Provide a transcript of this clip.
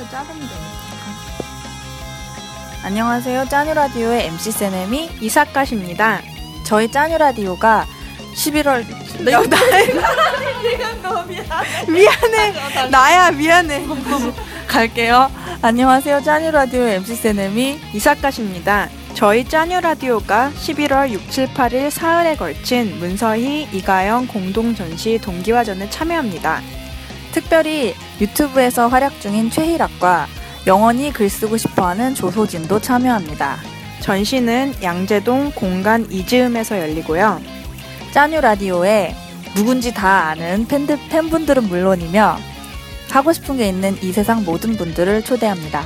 해서 자르면 안녕하세요. 짜뉴라디오의 MC 세네미 이사카십니다. 저희 짜뉴라디오가 11월 내가 나야 미안해. 나야 미안해. 갈게요. 안녕하세요. 짜뉴라디오 MC 세네미 이사카십니다. 저희 짜뉴라디오가 11월 6, 7, 8일 사흘에 걸친 문서희, 이가영 공동전시 동기화전에 참여합니다. 특별히 유튜브에서 활약 중인 최희락과 영원히 글 쓰고 싶어하는 조소진도 참여합니다. 전시는 양재동 공간 이즈음에서 열리고요. 짜뉴 라디오에 누군지 다 아는 팬들, 팬분들은 물론이며 하고 싶은 게 있는 이 세상 모든 분들을 초대합니다.